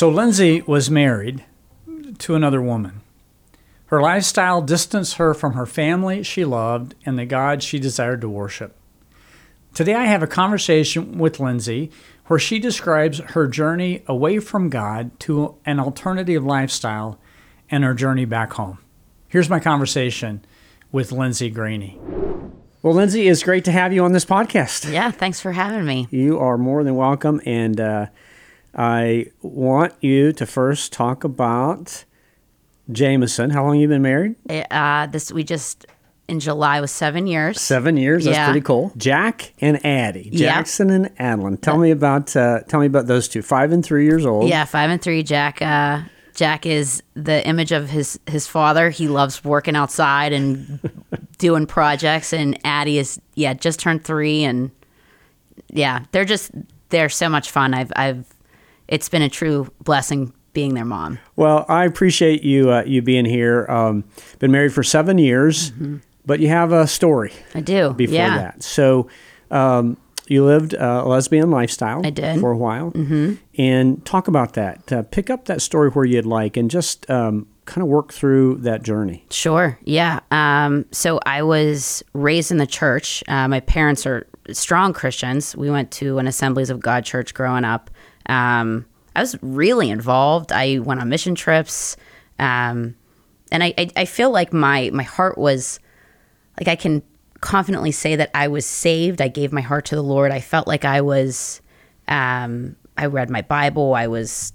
So Lindsey was married to another woman. Her lifestyle distanced her from her family she loved and the God she desired to worship. Today I have a conversation with Lindsey where she describes her journey away from God to an alternative lifestyle and her journey back home. Here's my conversation with Lindsey Graney. Well, Lindsey, it's great to have you on this podcast. Yeah, thanks for having me. You are more than welcome. And uh, I want you to first talk about Jameson. How long you been married? Uh, this we just in July was seven years. Seven years. That's Yeah. pretty cool. Jack and Addie, Yeah. Jackson and Adeline. Tell me about uh, tell me about those two. Five and three years old. Yeah, five and three. Jack. Uh, Jack is the image of his his father. He loves working outside and doing projects. And Addie is yeah, just turned three, and yeah, they're just they're so much fun. I've I've it's been a true blessing being their mom. Well, I appreciate you uh, you being here. Um, been married for seven years, but you have a story I do. before Mm-hmm. yeah. that. So um, you lived a lesbian lifestyle. I did. for a while, mm-hmm. and talk about that. Uh, pick up that story where you'd like, and just um, kind of work through that journey. Sure. Yeah. Um, so I was raised in the church. Uh, my parents are strong Christians. We went to an Assemblies of God church growing up. Um, I was really involved. I went on mission trips. Um, and I, I, I feel like my, my heart was like I can confidently say that I was saved. I gave my heart to the Lord. I felt like I was, um, I read my Bible. I was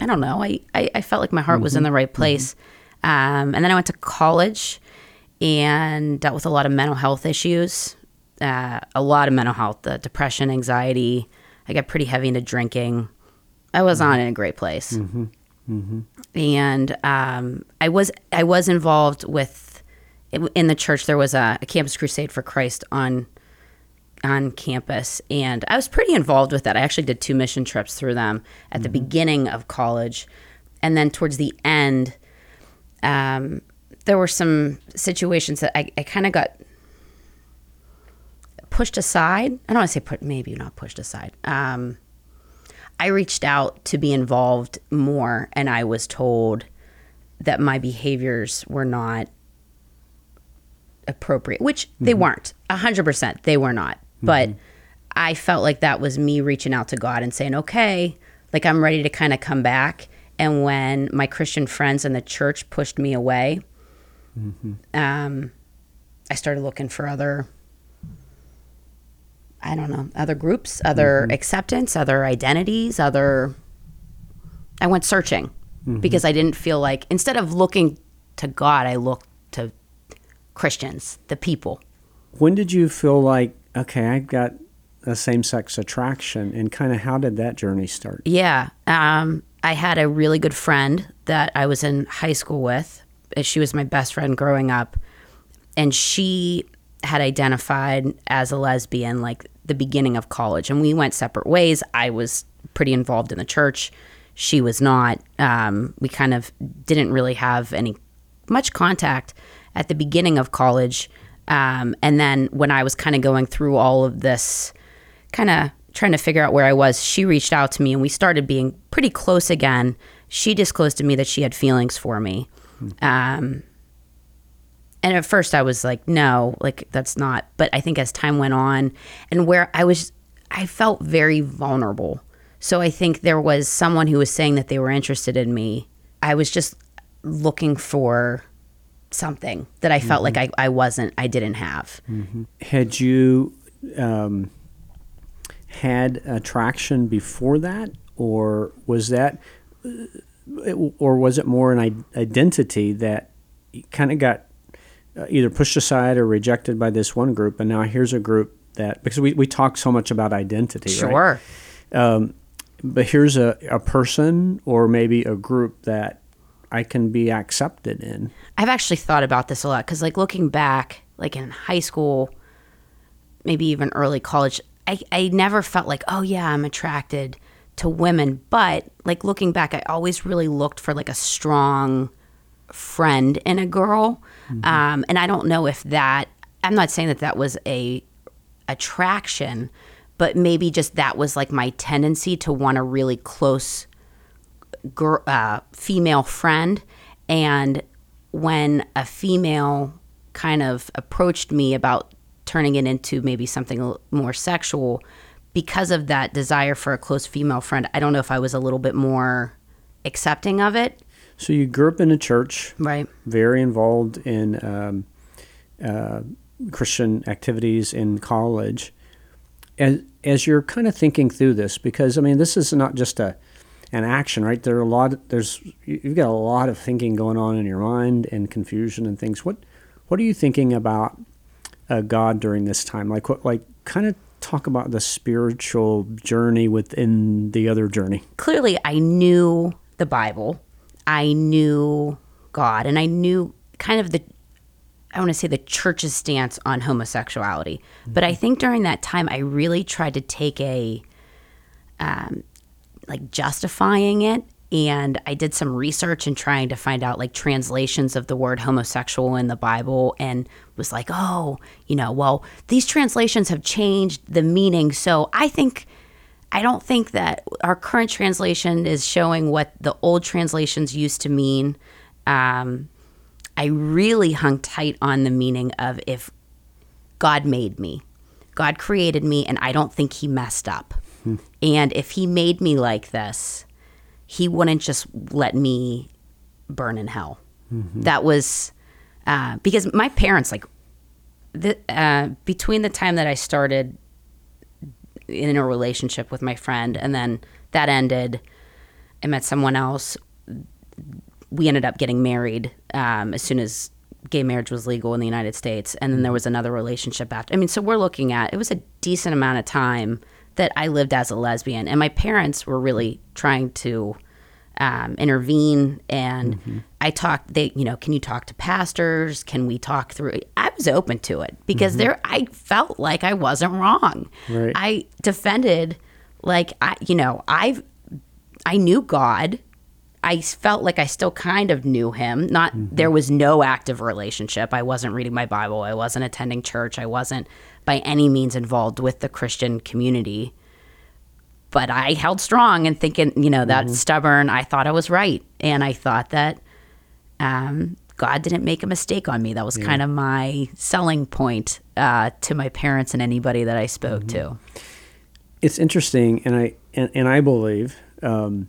I don't know. I, I, I felt like my heart was in the right place. Um, and then I went to college and dealt with a lot of mental health issues, uh, a lot of mental health, uh, depression, anxiety. I got pretty heavy into drinking. I was not in a great place. And um, I was I was involved with in the church. There was a, a campus crusade for Christ on on campus and I was pretty involved with that. I actually did two mission trips through them at the beginning of college. And then towards the end, um, there were some situations that I, I kind of got pushed aside. I don't want to say put, maybe not pushed aside. Um, I reached out to be involved more and I was told that my behaviors were not appropriate, which they weren't. A hundred percent, they were not. But I felt like that was me reaching out to God and saying, "Okay, like I'm ready to kind of come back." And when my Christian friends in the church pushed me away, um, I started looking for other. I don't know, other groups, other acceptance, other identities, other. I went searching because I didn't feel like instead of looking to God, I looked to Christians, the people. When did you feel like okay, I've got a same sex attraction, and kind of how did that journey start? Yeah. Um, I had a really good friend that I was in high school with. Uh, She was my best friend growing up. And she had identified as a lesbian like the beginning of college. And we went separate ways. I was pretty involved in the church. She was not. Um, we kind of didn't really have any much contact at the beginning of college. Um, and then when I was kind of going through all of this, kind of trying to figure out where I was, she reached out to me and we started being pretty close again. She disclosed to me that she had feelings for me. Um, and at first I was like, no, like that's not. But I think as time went on and where I was, I felt very vulnerable. So I think there was someone who was saying that they were interested in me. I was just looking for something that I felt like I, I wasn't, I didn't have. Had you um, had attraction before that, or was that, uh, or was it more an identity that kind of got Uh, either pushed aside or rejected by this one group, and now here's a group that because we, we talk so much about identity, right? Sure. Um, but here's a, a person or maybe a group that I can be accepted in. I've actually thought about this a lot because, like, looking back, like in high school, maybe even early college, I, I never felt like, oh, yeah, I'm attracted to women. But, like, looking back, I always really looked for, like, a strong friend in a girl. Um, and I don't know if that, I'm not saying that that was a attraction, but maybe just that was like my tendency to want a really close gir- uh, female friend. And when a female kind of approached me about turning it into maybe something more sexual, because of that desire for a close female friend, I don't know if I was a little bit more accepting of it. So you grew up in a church, Right. very involved in um, uh, Christian activities in college. As, as you're kind of thinking through this, because I mean, this is not just a an action, right? There are a lot. There's you've got a lot of thinking going on in your mind and confusion and things. What what are you thinking about uh, God during this time? Like what like kind of talk about the spiritual journey within the other journey. clearly I knew the Bible, I knew God, and I knew kind of the I want to say the church's stance on homosexuality. But I think during that time, I really tried to take a um, like justifying it. And I did some research and trying to find out like translations of the word homosexual in the Bible and was like, oh, you know, well, these translations have changed the meaning. So I think, I don't think that our current translation is showing what the old translations used to mean. Um, I really hung tight on the meaning of if God made me, God created me, and I don't think He messed up. And if He made me like this, He wouldn't just let me burn in hell. That was uh, because my parents, like, the, uh, between the time that I started in a relationship with my friend and then that ended, I met someone else we ended up getting married um, as soon as gay marriage was legal in the United States. And then there was another relationship after. I mean, so we're looking at it was a decent amount of time that I lived as a lesbian. And my parents were really trying to um, intervene. And mm-hmm. I talked, they, you know, can you talk to pastors? Can we talk through? I was open to it because mm-hmm. there, I felt like I wasn't wrong. Right. I defended, like, I, you know, I've, I knew God. I felt like I still kind of knew him. Not mm-hmm. there was no active relationship. I wasn't reading my Bible. I wasn't attending church. I wasn't by any means involved with the Christian community. But I held strong and thinking, you know, that stubborn. I thought I was right, and I thought that um, God didn't make a mistake on me. That was kind of my selling point uh, to my parents and anybody that I spoke to. it's interesting, and I and, and I believe um,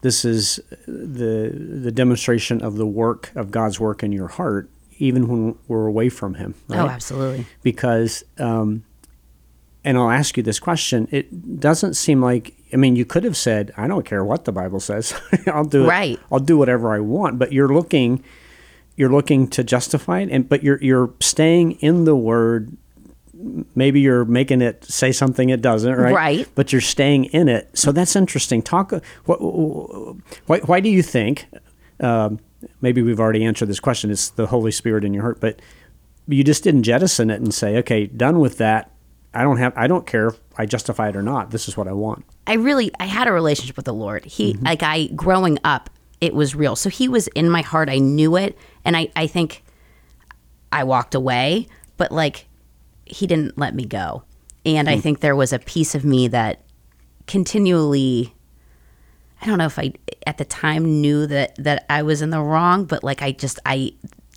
this is the the demonstration of the work of God's work in your heart, even when we're away from Him. Oh, absolutely. Because, um, and I'll ask you this question: It doesn't seem like I mean, you could have said, "I don't care what the Bible says. I'll do it. Right. I'll do whatever I want." But you're looking, you're looking to justify it, and but you're you're staying in the Word maybe you're making it say something it doesn't, right? Right. But you're staying in it. So that's interesting. Talk. What, why, why do you think? Um, maybe we've already answered this question. It's the Holy Spirit in your heart, but you just didn't jettison it and say, "Okay, done with that. I don't have. I don't care if I justify it or not. This is what I want." I really I had a relationship with the Lord. He mm-hmm. like I growing up, it was real. So he was in my heart. I knew it, and I I think I walked away, but like he didn't let me go. And I hmm. think there was a piece of me that continually I don't know if I at the time knew that that I was in the wrong, but like I just I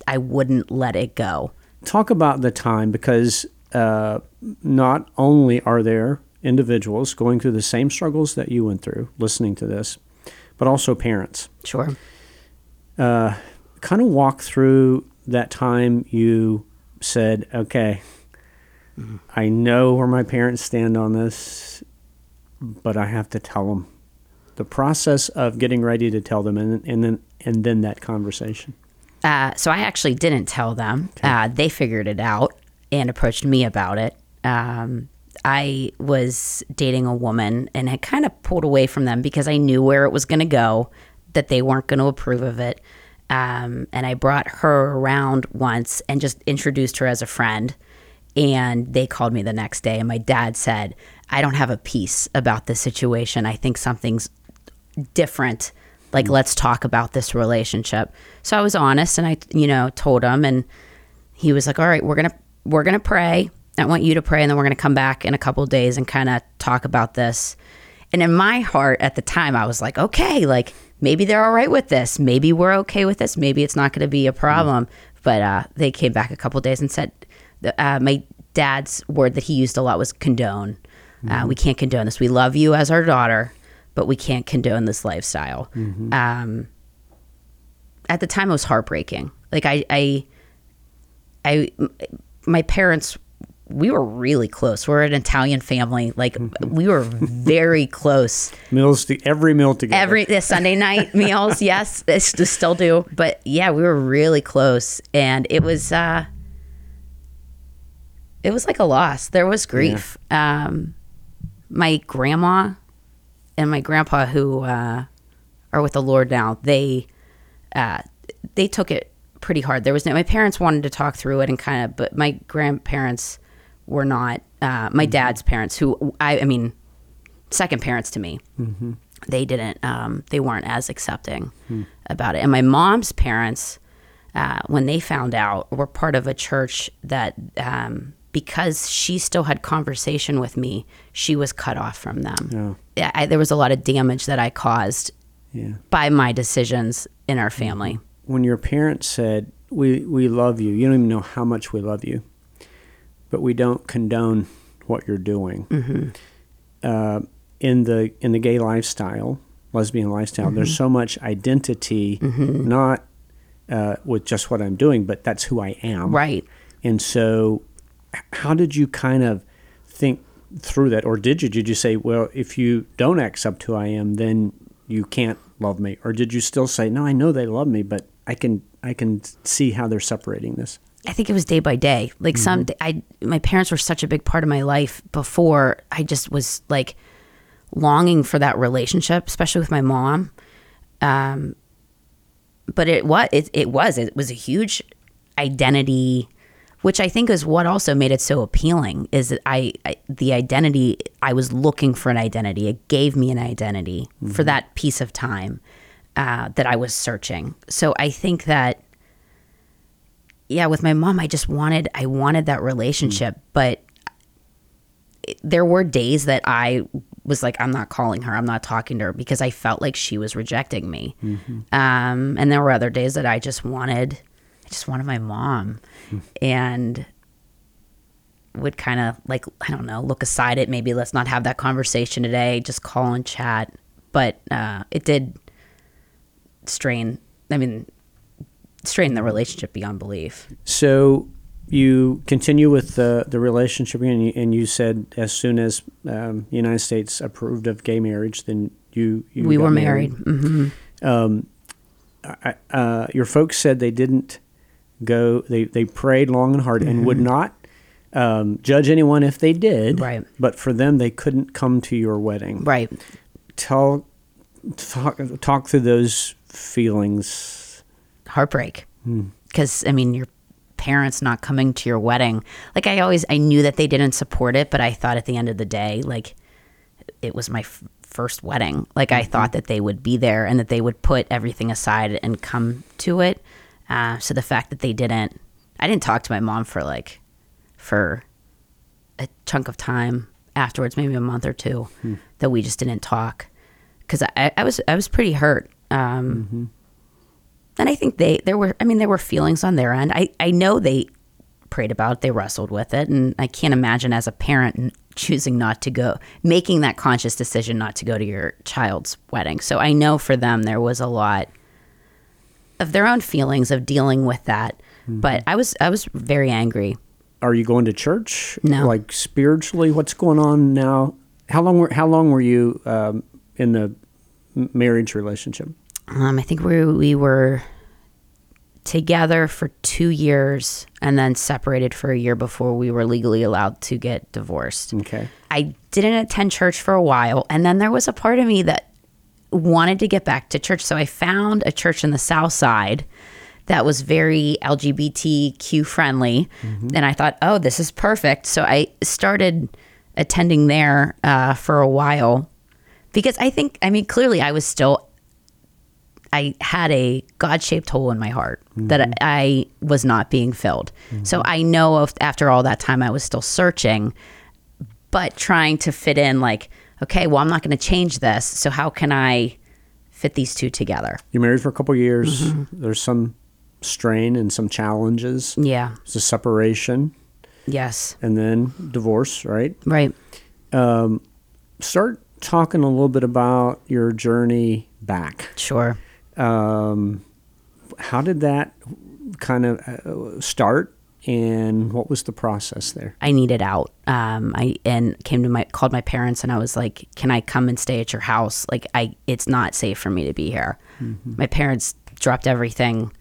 I wouldn't let it go. talk about the time because uh, not only are there individuals going through the same struggles that you went through listening to this, but also parents. Sure. Kind of walk through that time you said, okay, I know where my parents stand on this, but I have to tell them. The process of getting ready to tell them, and, and then and then that conversation. Uh, so I actually didn't tell them. Uh, they figured it out and approached me about it. Um, I was dating a woman and had kind of pulled away from them because I knew where it was going to go, that they weren't going to approve of it. Um, and I brought her around once and just introduced her as a friend. And they called me the next day, and my dad said, I don't have a peace about this situation. I think something's different. Like, let's talk about this relationship. So I was honest and I, you know, told him and he was like, all right, we're going to, we're going to pray I want you to pray, and then we're going to come back in a couple of days and kind of talk about this. And in my heart at the time, I was like, okay, like maybe they're all right with this. Maybe we're okay with this. Maybe it's not going to be a problem. But uh, they came back a couple of days and said, uh, my dad's word that he used a lot was condone. Uh, we can't condone this. We love you as our daughter, but we can't condone this lifestyle. Um, at the time, it was heartbreaking. Like I, I, I, my parents, we were really close. We're an Italian family. Like we were very close. Meals, to, every meal together. Every the Sunday night meals, yes, they s- still do. But yeah, we were really close, and it was, uh, it was like a loss. There was grief. Um, my grandma and my grandpa, who uh, are with the Lord now, they uh, they took it pretty hard. There was no, my parents wanted to talk through it and kind of, but my grandparents were not. Uh, my dad's parents, who I, I mean, second parents to me, they didn't. Um, they weren't as accepting about it. And my mom's parents, uh, when they found out, were part of a church that. Um, because she still had conversation with me, she was cut off from them. Yeah. I, there was a lot of damage that I caused Yeah. by my decisions in our family. When your parents said, "We we love you," you don't even know how much we love you, but we don't condone what you're doing. Mm-hmm. Uh, in the in the gay lifestyle, lesbian lifestyle, there's Mm-hmm. so much identity, not uh, with just what I'm doing, but that's who I am. Right. And so, how did you kind of think through that, or did you? Did you say, well, if you don't accept who I am, then you can't love me, or did you still say, no, I know they love me, but I can I can see how they're separating this. I think it was day by day. Like some, I my parents were such a big part of my life before. I just was like longing for that relationship, especially with my mom. Um, but it what it, it was it was a huge identity, which I think is what also made it so appealing. Is that I, I the identity I was looking for an identity. It gave me an identity for that piece of time uh, that I was searching. So I think that yeah, with my mom, I just wanted I wanted that relationship, but it- there were days that I was like, I'm not calling her, I'm not talking to her because I felt like she was rejecting me. Um, and there were other days that I just wanted, I just wanted my mom, and would kind of like I don't know, look aside it. Maybe let's not have that conversation today. Just call and chat. But uh, it did strain. I mean, strain the relationship beyond belief. So you continue with the the relationship, and you, and you said as soon as um, the United States approved of gay marriage, then you, you we got were married. hmm I, uh, your folks said they didn't go. They they prayed long and hard and would not um, judge anyone if they did. Right. But for them, they couldn't come to your wedding. Right. Tell talk talk through those feelings. Heartbreak. Hmm. Because I mean, your parents not coming to your wedding. Like I always, I knew that they didn't support it, but I thought at the end of the day, like it was my f- first wedding. Like I mm-hmm. thought that they would be there and that they would put everything aside and come to it. Uh, so the fact that they didn't, I didn't talk to my mom for like for a chunk of time afterwards, maybe a month or two, hmm. that we just didn't talk because I, I was I was pretty hurt. Um, And I think they there were I mean there were feelings on their end. I I know they prayed about it, they wrestled with it, and I can't imagine as a parent choosing not to go, making that conscious decision not to go to your child's wedding. So I know for them there was a lot of their own feelings of dealing with that. But I was I was very angry. Are you going to church? No. Like spiritually, what's going on now? How long were How long were you um, in the marriage relationship? Um, I think we we were together for two years and then separated for a year before we were legally allowed to get divorced. Okay. I didn't attend church for a while, and then there was a part of me that wanted to get back to church. So I found a church in the South Side that was very LGBTQ friendly, and I thought, oh, this is perfect. So I started attending there uh, for a while because I think, I mean, clearly I was still I had a God shaped hole in my heart that mm-hmm. I was not being filled. Mm-hmm. So I know of, after all that time, I was still searching, but trying to fit in like, okay, well, I'm not going to change this. So how can I fit these two together? You're married for a couple years. Mm-hmm. There's some strain and some challenges. Yeah. It's a separation Yes. and then divorce, right? Right. Um, start talking a little bit about your journey back. Sure. Um, how did that kind of uh, start, and what was the process there? I needed out. Um, I and came to my called my parents and I was like, "Can I come and stay at your house? Like, I it's not safe for me to be here." My parents dropped everything,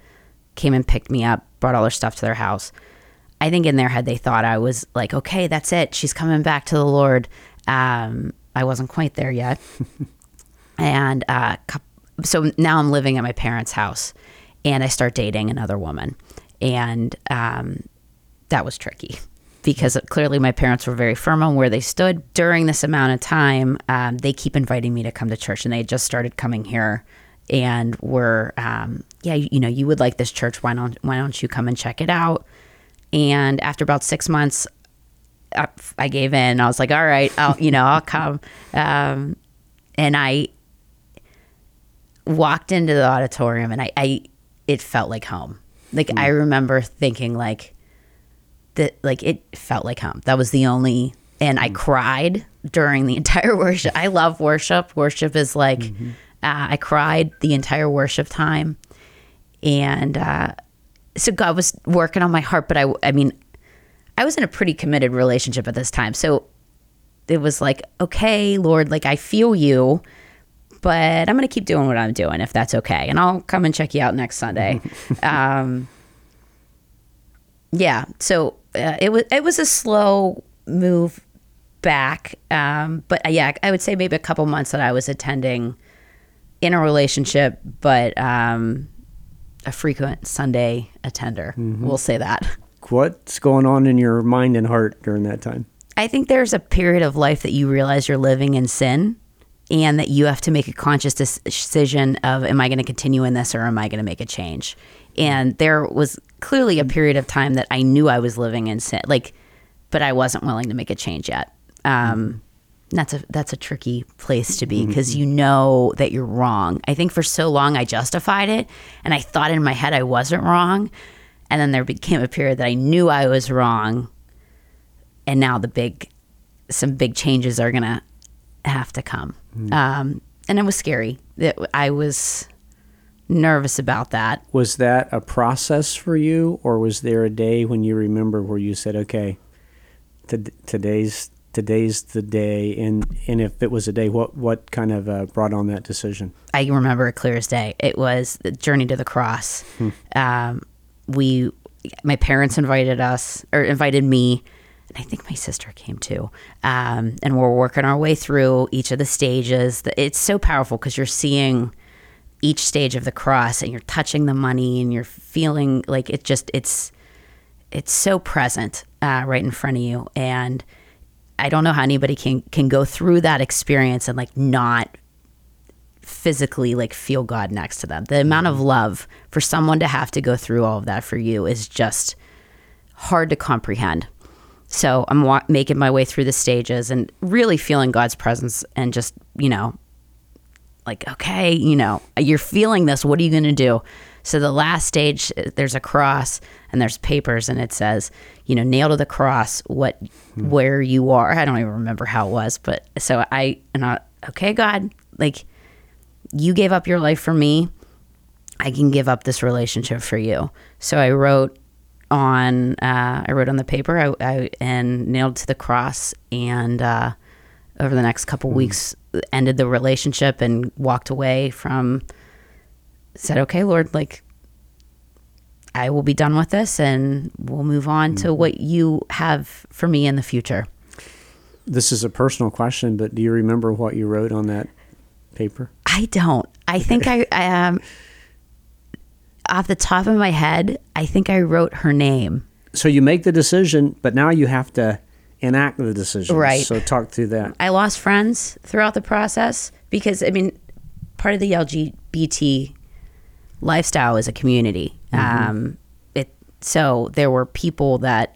came and picked me up, brought all their stuff to their house. I think in their head they thought I was like, "Okay, that's it. She's coming back to the Lord." Um, I wasn't quite there yet, and uh, so now I'm living at my parents' house, and I start dating another woman, and um, that was tricky because clearly my parents were very firm on where they stood during this amount of time. Um, they keep inviting me to come to church, and they just started coming here, and were, um, yeah, you, you know, you would like this church. Why don't Why don't you come and check it out? And after about six months, I, I gave in. I was like, all right, I'll, you know, I'll come. Um, and I walked into the auditorium and I, I it felt like home. Like I remember thinking like that like it felt like home. That was the only and I cried during the entire worship. I love worship. Worship is like uh, I cried the entire worship time. And uh so God was working on my heart, but I I mean I was in a pretty committed relationship at this time. So it was like, okay, Lord, like I feel you, but I'm going to keep doing what I'm doing if that's okay. And I'll come and check you out next Sunday. um, yeah. So uh, it was, it was a slow move back. Um, but uh, yeah, I would say maybe a couple months that I was attending in a relationship, but um, a frequent Sunday attender. We'll say that. What's going on in your mind and heart during that time? I think there's a period of life that you realize you're living in sin and that you have to make a conscious decision of am I going to continue in this or am I going to make a change? And there was clearly a period of time that I knew I was living in sin like but I wasn't willing to make a change yet. Um, that's a that's a tricky place to be because you know that you're wrong. I think for so long I justified it and I thought in my head I wasn't wrong and then there became a period that I knew I was wrong and now the big some big changes are gonna have to come. Um, and it was scary. That i was nervous about that. Was that a process for you, or was there a day when you remember where you said, "Okay, t- today's today's the day," and and if it was a day, what what kind of uh, brought on that decision? i remember it clear as day. It was the journey to the cross. Um, we my parents invited us or invited me and i think my sister came too um, and we're working our way through each of the stages. It's so powerful because you're seeing each stage of the cross and you're touching the money and you're feeling like it just it's it's so present uh, right in front of you. And i don't know how anybody can can go through that experience and like not physically like feel god next to them. The amount of love for someone to have to go through all of that for you is just hard to comprehend so i'm wa- making my way through the stages and really feeling god's presence and just you know like okay you know you're feeling this. What are you going to do? So the last stage uh, there's a cross and there's papers and it says you know nail to the cross what hmm. where you are. I don't even remember how it was but so i and i okay god like you gave up your life for me. I can give up this relationship for you. So i wrote on uh, i wrote on the paper. I, I and nailed to the cross and uh, over the next couple weeks ended the relationship and walked away from said okay lord like i will be done with this and we'll move on to what you have for me in the future. This is a personal question, but do you remember what you wrote on that paper? i don't. I think i i um off the top of my head i think i wrote her name So you make the decision, but now you have to enact the decision. Right. So talk through that. I lost friends throughout the process because I mean, part of the LGBT lifestyle is a community. Um, it so there were people that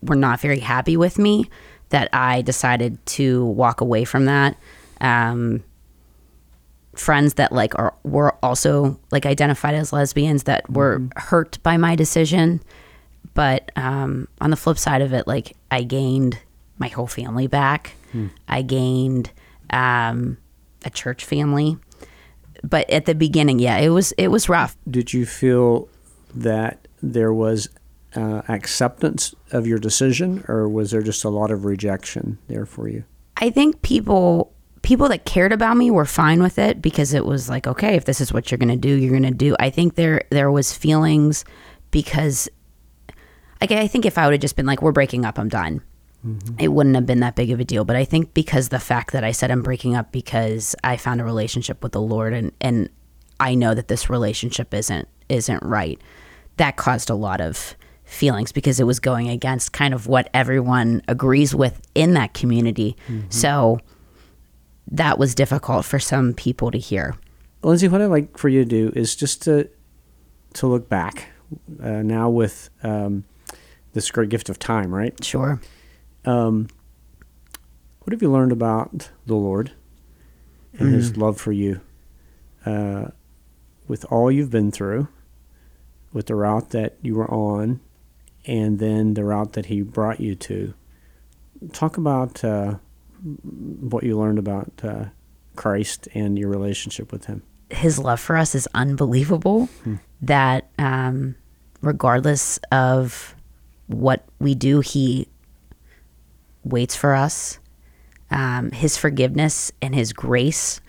were not very happy with me that I decided to walk away from that. Um, friends that like are were also like identified as lesbians that were hurt by my decision. But um, on the flip side of it, like I gained my whole family back. I gained um, a church family. But at the beginning, yeah, it was it was rough. Did you feel that there was uh, acceptance of your decision, or was there just a lot of rejection there for you? I think people people that cared about me were fine with it because it was like, okay, if this is what you're going to do, you're going to do. I think there there was feelings because like I think if I would have just been like we're breaking up, I'm done. Mm-hmm. It wouldn't have been that big of a deal, but I think because the fact that I said I'm breaking up because I found a relationship with the Lord and and I know that this relationship isn't isn't right. That caused a lot of feelings because it was going against kind of what everyone agrees with in that community. Mm-hmm. So that was difficult for some people to hear. Lindsey, what I'd like for you to do is just to to look back uh, now with um, this great gift of time, right? Sure. Um, what have you learned about the Lord and His love for you uh, with all you've been through, with the route that you were on, and then the route that He brought you to? Talk about uh, what you learned about uh, Christ and your relationship with Him. his love for us is unbelievable that um, regardless of what we do he waits for us. Um, his forgiveness and his grace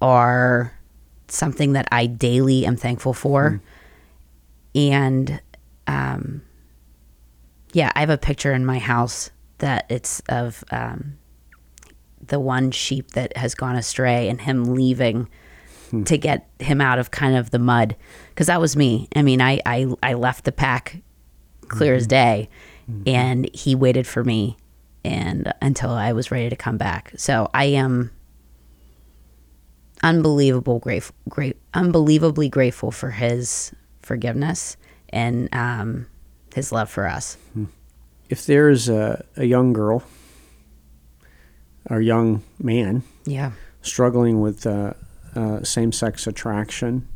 are something that i daily am thankful for. And um, yeah i have a picture in my house that it's of um, the one sheep that has gone astray and him leaving to get him out of kind of the mud. Because that was me. I mean I, I i left the pack clear as mm-hmm. day mm-hmm. and he waited for me and until i was ready to come back. So i am unbelievable grateful great unbelievably grateful for his forgiveness and um his love for us. Hmm. If there's a, a young girl or young man yeah struggling with uh, uh, same-sex attraction,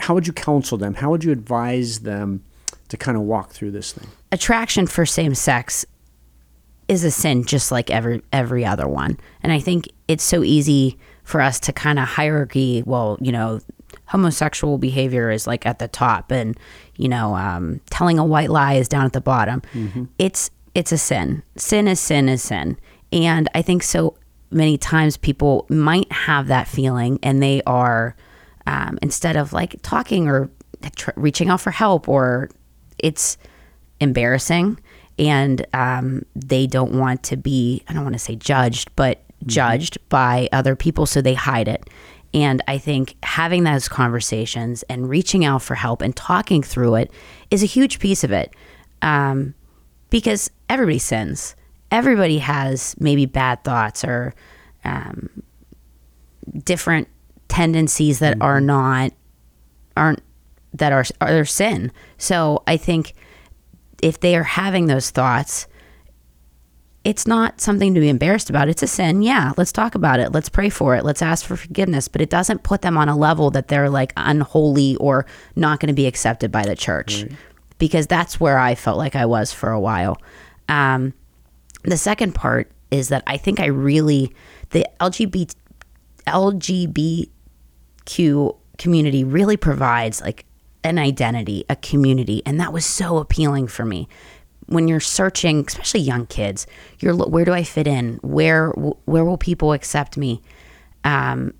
how would you counsel them? How would you advise them to kind of walk through this thing? attraction for same sex is a sin just like every every other one. And I think it's so easy for us to kind of hierarchy, well, you know, homosexual behavior is like at the top and you know, um, telling a white lie is down at the bottom. It's it's a sin. Sin is sin is sin. And I think so many times people might have that feeling and they are um, instead of like talking or tr- reaching out for help or it's embarrassing and um, they don't want to be i don't want to say judged but judged by other people so they hide it. And i think having those conversations and reaching out for help and talking through it is a huge piece of it um, because everybody sins everybody has maybe bad thoughts or um, different tendencies that are not aren't that are are their sin. So I think if they are having those thoughts, it's not something to be embarrassed about. It's a sin. Yeah, let's talk about it. Let's pray for it. Let's ask for forgiveness. But it doesn't put them on a level that they're like unholy or not going to be accepted by the church. Because that's where I felt like I was for a while. Um, the second part is that I think I really, the LGBT, LGBTQ community really provides like an identity, a community, and that was so appealing for me. When you're searching, especially young kids, you're where do I fit in? Where where will people accept me? Um,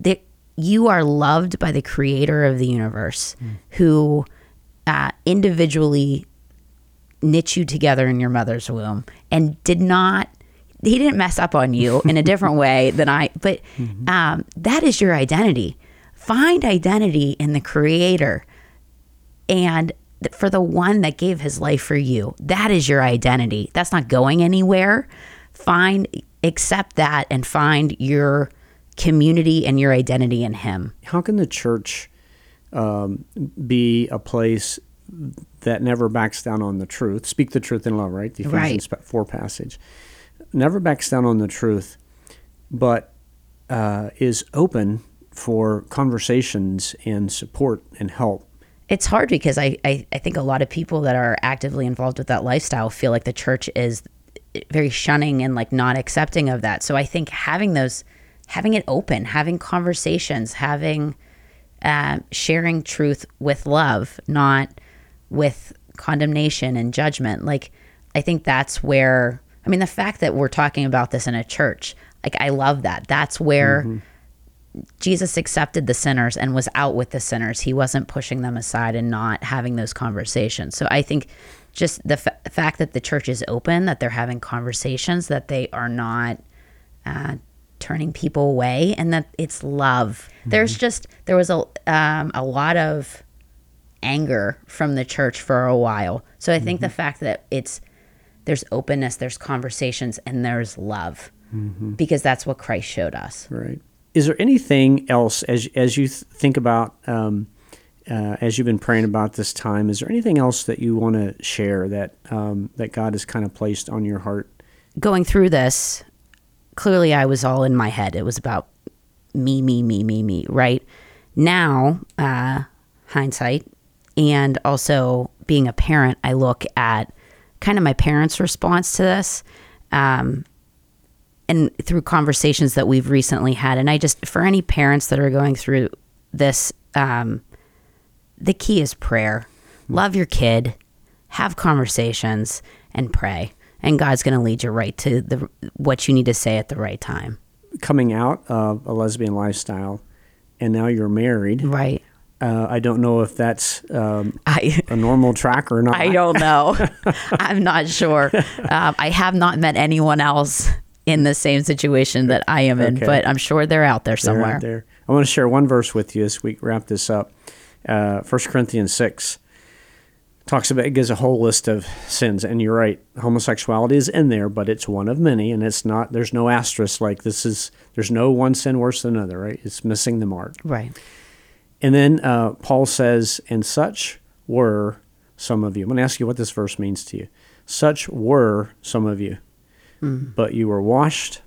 that you are loved by the creator of the universe, who uh, individually knit you together in your mother's womb and did not he didn't mess up on you in a different way than I but um, that is your identity. Find identity in the creator and for the one that gave his life for you. That is your identity. That's not going anywhere. Find accept that and find your community and your identity in him. How can the church um, be a place that never backs down on the truth. Speak the truth in love, right? The Ephesians 4 passage. Never backs down on the truth, but uh, is open for conversations and support and help. It's hard because I, I, I think a lot of people that are actively involved with that lifestyle feel like the church is very shunning and like not accepting of that. So I think having those, having it open, having conversations, having uh, sharing truth with love, not with condemnation and judgment. Like, I think that's where, I mean, the fact that we're talking about this in a church, like, I love that. That's where mm-hmm. Jesus accepted the sinners and was out with the sinners. He wasn't pushing them aside and not having those conversations. So I think just the f- fact that the church is open, that they're having conversations, that they are not uh, turning people away, and that it's love. Mm-hmm. There's just there was a um, a lot of anger from the church for a while. So I think mm-hmm. the fact that it's there's openness, there's conversations, and there's love, mm-hmm. because that's what Christ showed us. Right. Is there anything else as as you think about? Um, uh, as you've been praying about this time, is there anything else that you want to share that um, that God has kind of placed on your heart? Going through this, clearly I was all in my head. It was about me, me, me, me, me. Right now, uh, hindsight, and also being a parent, I look at kind of my parents' response to this. Um, and through conversations that we've recently had, and I just, for any parents that are going through this, um, the key is prayer. Love your kid, have conversations, and pray. And God's going to lead you right to the what you need to say at the right time. Coming out of a lesbian lifestyle, and now you're married, right? Uh, I don't know if that's um, I, a normal track or not. I don't know. I'm not sure. Um, I have not met anyone else in the same situation that I am in, okay. but I'm sure they're out there somewhere. Out there. I want to share one verse with you as we wrap this up. Uh, 1 Corinthians 6 talks about it gives a whole list of sins and you're right homosexuality is in there but it's one of many and it's not there's no asterisk like this is there's no one sin worse than another right it's missing the mark right and then uh, Paul says, and such were some of you. I'm going to ask you what this verse means to you. Such were some of you, mm. but you were washed,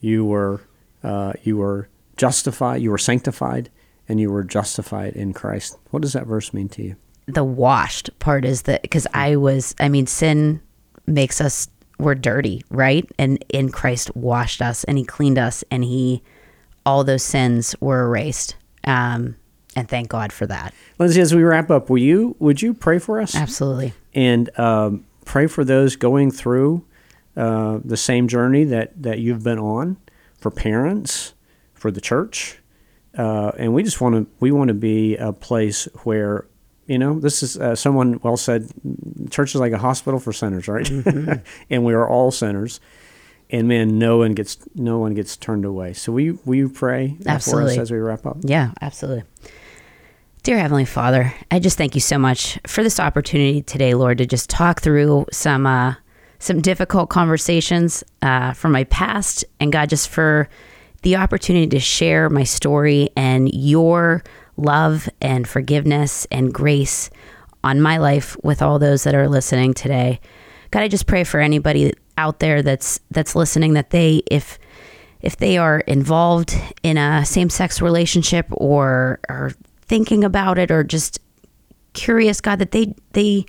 you were, uh, you were justified, you were sanctified, and you were justified in Christ. What does that verse mean to you? The washed part is that because I was, I mean, sin makes us, we're dirty, right? And in Christ washed us and he cleaned us and he, all those sins were erased um, and thank God for that. Lindsey, as we wrap up, will you would you pray for us? Absolutely. And um, pray for those going through uh, the same journey that that you've been on, for parents, for the church, uh, and we just want to we want to be a place where you know this is uh, someone well said church is like a hospital for sinners right mm-hmm. and we are all sinners and man, no one gets no one gets turned away. So we we pray absolutely. for us as we wrap up. Yeah, absolutely. Dear Heavenly Father, I just thank you so much for this opportunity today, Lord, to just talk through some uh, some difficult conversations uh, from my past, and God, just for the opportunity to share my story and your love and forgiveness and grace on my life with all those that are listening today. God, I just pray for anybody out there that's that's listening that they if if they are involved in a same-sex relationship or are thinking about it or just curious god that they they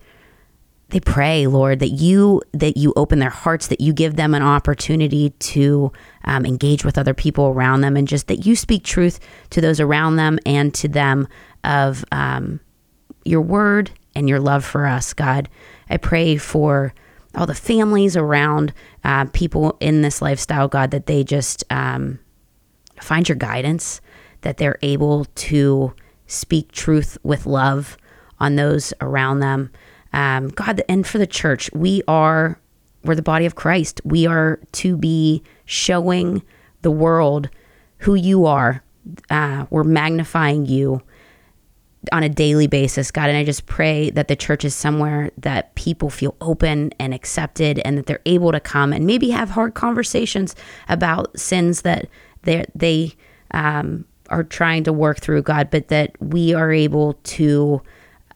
they pray lord that you that you open their hearts that you give them an opportunity to um, engage with other people around them and just that you speak truth to those around them and to them of um, your word and your love for us god. I pray for all the families around uh, people in this lifestyle, God, that they just um, find your guidance, that they're able to speak truth with love on those around them. Um, God, and for the church, we are we're the body of Christ. We are to be showing the world who you are. Uh, we're magnifying you on a daily basis, God. And I just pray that the church is somewhere that people feel open and accepted and that they're able to come and maybe have hard conversations about sins that they they um, are trying to work through God, but that we are able to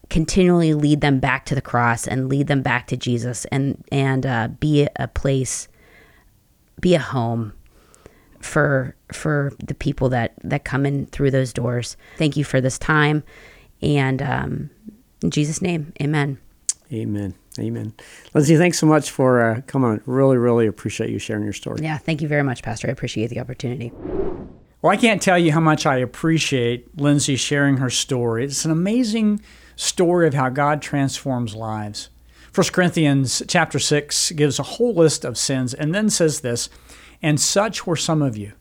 continually lead them back to the cross and lead them back to Jesus and and uh, be a place, be a home for for the people that that come in through those doors. Thank you for this time, and um, in Jesus' name, Amen. Amen. Amen. Lindsey, thanks so much for uh, coming. Really, really appreciate you sharing your story. Yeah, thank you very much, Pastor. I appreciate the opportunity. Well, I can't tell you how much I appreciate Lindsey sharing her story. It's an amazing story of how God transforms lives. 1 Corinthians chapter 6 gives a whole list of sins and then says this, and such were some of you.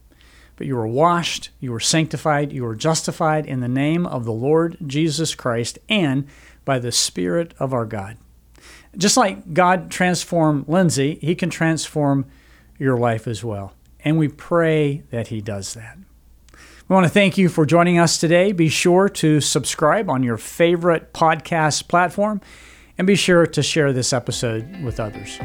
But you were washed, you were sanctified, you were justified in the name of the Lord Jesus Christ and by the Spirit of our God. Just like God transformed Lindsey, He can transform your life as well. And we pray that He does that. We want to thank you for joining us today. Be sure to subscribe on your favorite podcast platform and be sure to share this episode with others.